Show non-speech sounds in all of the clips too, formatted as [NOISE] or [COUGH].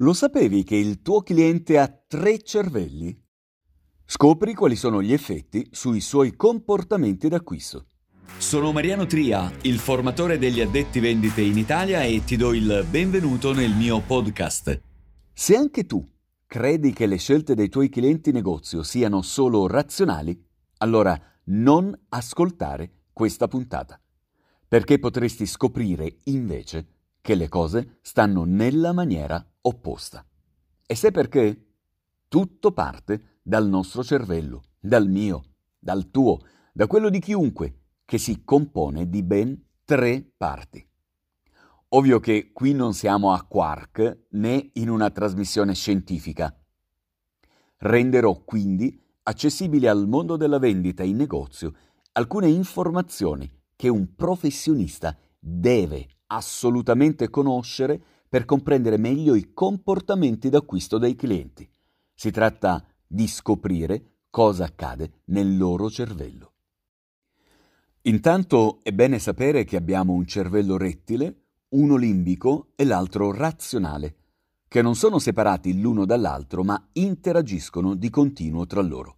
Lo sapevi che il tuo cliente ha tre cervelli? Scopri quali sono gli effetti sui suoi comportamenti d'acquisto. Sono Mariano Tria, il formatore degli addetti vendite in Italia e ti do il benvenuto nel mio podcast. Se anche tu credi che le scelte dei tuoi clienti negozio siano solo razionali, allora non ascoltare questa puntata, perché potresti scoprire invece che le cose stanno nella maniera opposta. E sai perché? Tutto parte dal nostro cervello, dal mio, dal tuo, da quello di chiunque, che si compone di ben tre parti. Ovvio che qui non siamo a Quark né in una trasmissione scientifica. Renderò quindi accessibili al mondo della vendita in negozio alcune informazioni che un professionista deve assolutamente conoscere per comprendere meglio i comportamenti d'acquisto dei clienti. Si tratta di scoprire cosa accade nel loro cervello. Intanto è bene sapere che abbiamo un cervello rettile, uno limbico e l'altro razionale, che non sono separati l'uno dall'altro ma interagiscono di continuo tra loro.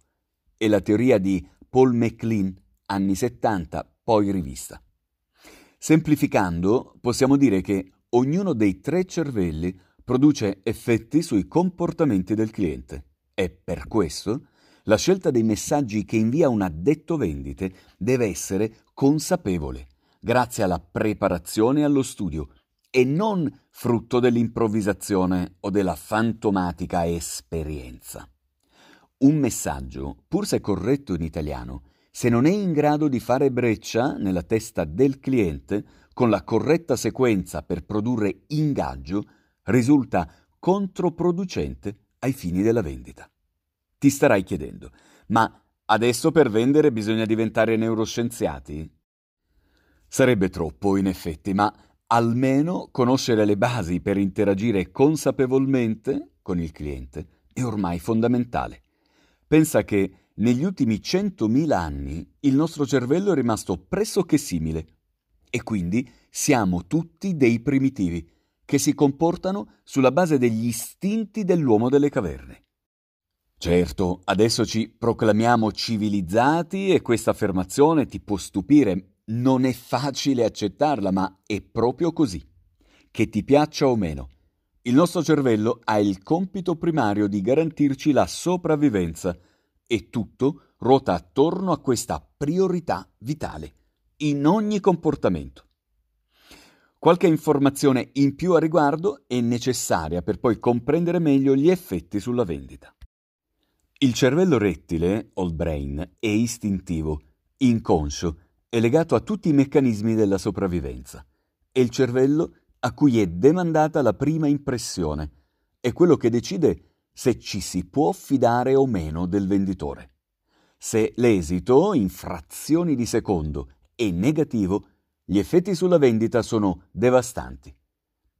È la teoria di Paul MacLean, anni 70, poi rivista. Semplificando, possiamo dire che ognuno dei tre cervelli produce effetti sui comportamenti del cliente e per questo la scelta dei messaggi che invia un addetto vendite deve essere consapevole, grazie alla preparazione e allo studio, e non frutto dell'improvvisazione o della fantomatica esperienza. Un messaggio, pur se corretto in italiano, se non è in grado di fare breccia nella testa del cliente con la corretta sequenza per produrre ingaggio, risulta controproducente ai fini della vendita. Ti starai chiedendo, ma adesso per vendere bisogna diventare neuroscienziati? Sarebbe troppo, in effetti, ma almeno conoscere le basi per interagire consapevolmente con il cliente è ormai fondamentale. Pensa che negli ultimi 100.000 anni il nostro cervello è rimasto pressoché simile e quindi siamo tutti dei primitivi che si comportano sulla base degli istinti dell'uomo delle caverne. Certo, adesso ci proclamiamo civilizzati e questa affermazione ti può stupire, non è facile accettarla, ma è proprio così. Che ti piaccia o meno, il nostro cervello ha il compito primario di garantirci la sopravvivenza e tutto ruota attorno a questa priorità vitale in ogni comportamento. Qualche informazione in più a riguardo è necessaria per poi comprendere meglio gli effetti sulla vendita. Il cervello rettile, old brain, è istintivo, inconscio, è legato a tutti i meccanismi della sopravvivenza. È il cervello a cui è demandata la prima impressione, è quello che decide se ci si può fidare o meno del venditore. Se l'esito, in frazioni di secondo, è negativo, gli effetti sulla vendita sono devastanti.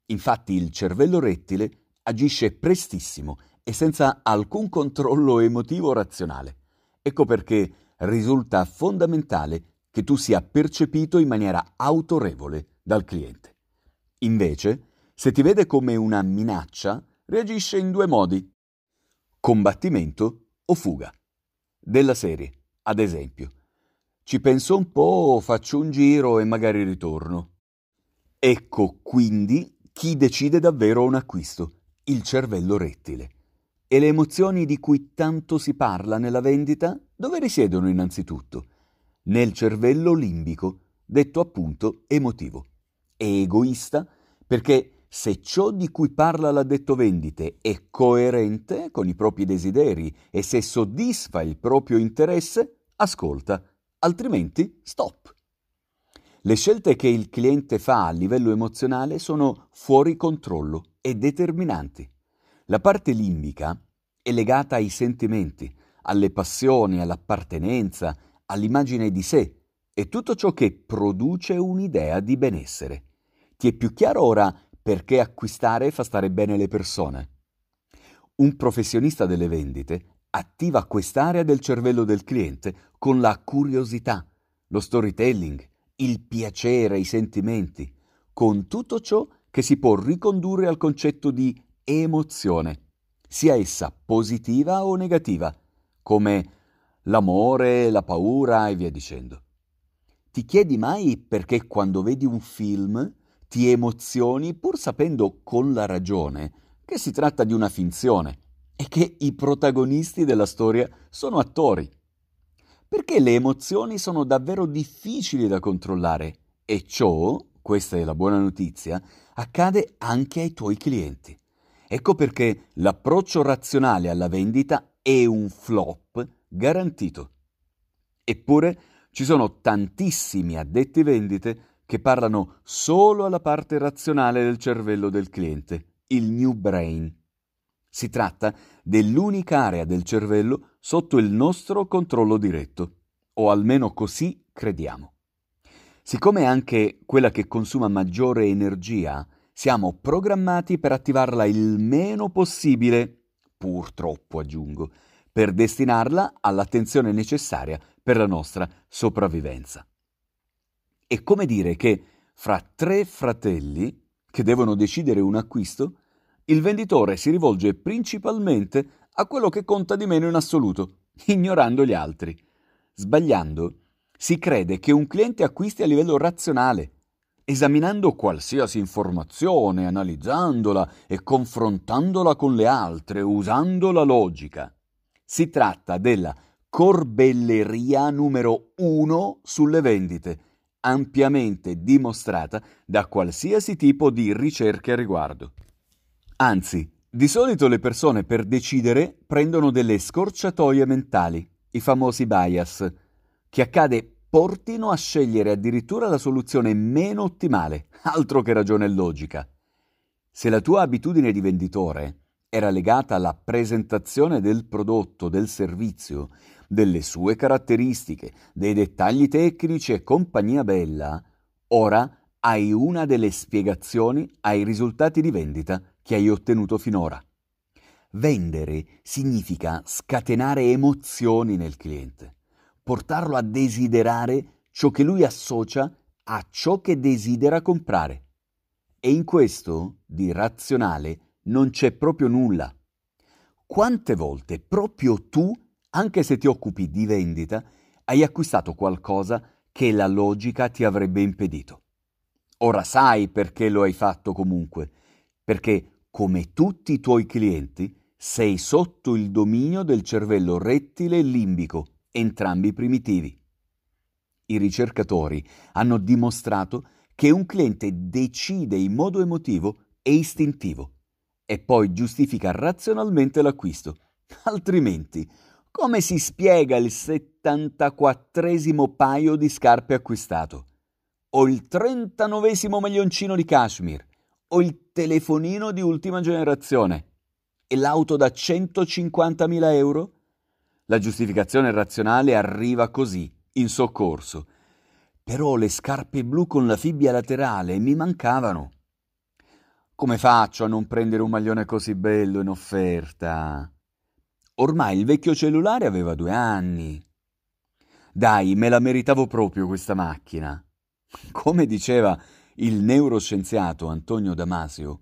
Infatti il cervello rettile agisce prestissimo e senza alcun controllo emotivo razionale. Ecco perché risulta fondamentale che tu sia percepito in maniera autorevole dal cliente. Invece, se ti vede come una minaccia, reagisce in due modi combattimento o fuga. Della serie, ad esempio. Ci penso un po', faccio un giro e magari ritorno. Ecco quindi chi decide davvero un acquisto, il cervello rettile. E le emozioni di cui tanto si parla nella vendita, dove risiedono innanzitutto? Nel cervello limbico, detto appunto emotivo. È egoista perché se ciò di cui parla l'addetto vendite è coerente con i propri desideri e se soddisfa il proprio interesse, ascolta, altrimenti stop. Le scelte che il cliente fa a livello emozionale sono fuori controllo e determinanti. La parte limbica è legata ai sentimenti, alle passioni, all'appartenenza, all'immagine di sé e tutto ciò che produce un'idea di benessere. Ti è più chiaro ora perché acquistare fa stare bene le persone. Un professionista delle vendite attiva quest'area del cervello del cliente con la curiosità, lo storytelling, il piacere, i sentimenti, con tutto ciò che si può ricondurre al concetto di emozione, sia essa positiva o negativa, come l'amore, la paura e via dicendo. Ti chiedi mai perché quando vedi un film ti emozioni pur sapendo con la ragione che si tratta di una finzione e che i protagonisti della storia sono attori? Perché le emozioni sono davvero difficili da controllare e ciò, questa è la buona notizia, accade anche ai tuoi clienti. Ecco perché l'approccio razionale alla vendita è un flop garantito. Eppure ci sono tantissimi addetti vendite che parlano solo alla parte razionale del cervello del cliente, il new brain. Si tratta dell'unica area del cervello sotto il nostro controllo diretto, o almeno così crediamo. Siccome è anche quella che consuma maggiore energia, siamo programmati per attivarla il meno possibile, purtroppo aggiungo, per destinarla all'attenzione necessaria per la nostra sopravvivenza. È come dire che fra tre fratelli che devono decidere un acquisto, il venditore si rivolge principalmente a quello che conta di meno in assoluto, [LAUGHS] ignorando gli altri. Sbagliando, si crede che un cliente acquisti a livello razionale, esaminando qualsiasi informazione, analizzandola e confrontandola con le altre, usando la logica. Si tratta della corbelleria numero uno sulle vendite, ampiamente dimostrata da qualsiasi tipo di ricerche a riguardo. Anzi, di solito le persone per decidere prendono delle scorciatoie mentali, i famosi bias, che accade portino a scegliere addirittura la soluzione meno ottimale, altro che ragione logica. Se la tua abitudine di venditore era legata alla presentazione del prodotto, del servizio, delle sue caratteristiche, dei dettagli tecnici e compagnia bella, ora hai una delle spiegazioni ai risultati di vendita che hai ottenuto finora. Vendere significa scatenare emozioni nel cliente, portarlo a desiderare ciò che lui associa a ciò che desidera comprare. E in questo, di razionale, non c'è proprio nulla. Quante volte proprio tu, anche se ti occupi di vendita, hai acquistato qualcosa che la logica ti avrebbe impedito? Ora sai perché lo hai fatto comunque, perché come tutti i tuoi clienti, sei sotto il dominio del cervello rettile e limbico, entrambi primitivi. I ricercatori hanno dimostrato che un cliente decide in modo emotivo e istintivo e poi giustifica razionalmente l'acquisto. Altrimenti, come si spiega il 74 paio di scarpe acquistato? O il 39 maglioncino di cashmere? o il telefonino di ultima generazione e l'auto da 150.000 euro? La giustificazione razionale arriva così, in soccorso. Però le scarpe blu con la fibbia laterale mi mancavano. Come faccio a non prendere un maglione così bello in offerta? Ormai il vecchio cellulare aveva due anni. Dai, me la meritavo proprio questa macchina. Come diceva il neuroscienziato Antonio Damasio,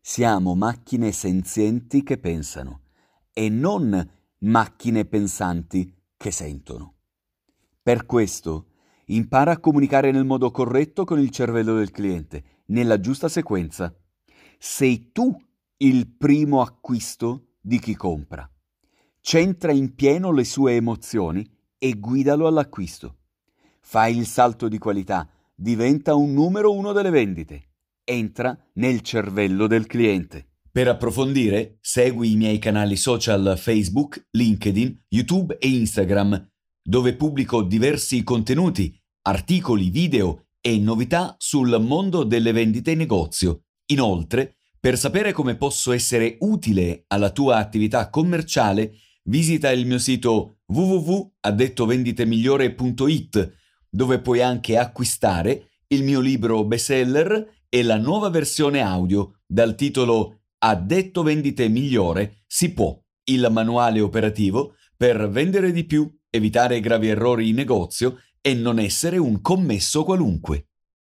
siamo macchine senzienti che pensano e non macchine pensanti che sentono. Per questo, impara a comunicare nel modo corretto con il cervello del cliente, nella giusta sequenza. Sei tu il primo acquisto di chi compra. Centra in pieno le sue emozioni e guidalo all'acquisto. Fai il salto di qualità diventa un numero uno delle vendite. Entra nel cervello del cliente. Per approfondire, segui i miei canali social Facebook, LinkedIn, YouTube e Instagram, dove pubblico diversi contenuti, articoli, video e novità sul mondo delle vendite in negozio. Inoltre, per sapere come posso essere utile alla tua attività commerciale, visita il mio sito www.addettovenditemigliore.it dove puoi anche acquistare il mio libro bestseller e la nuova versione audio dal titolo Addetto vendite migliore si può, il manuale operativo per vendere di più, evitare gravi errori in negozio e non essere un commesso qualunque.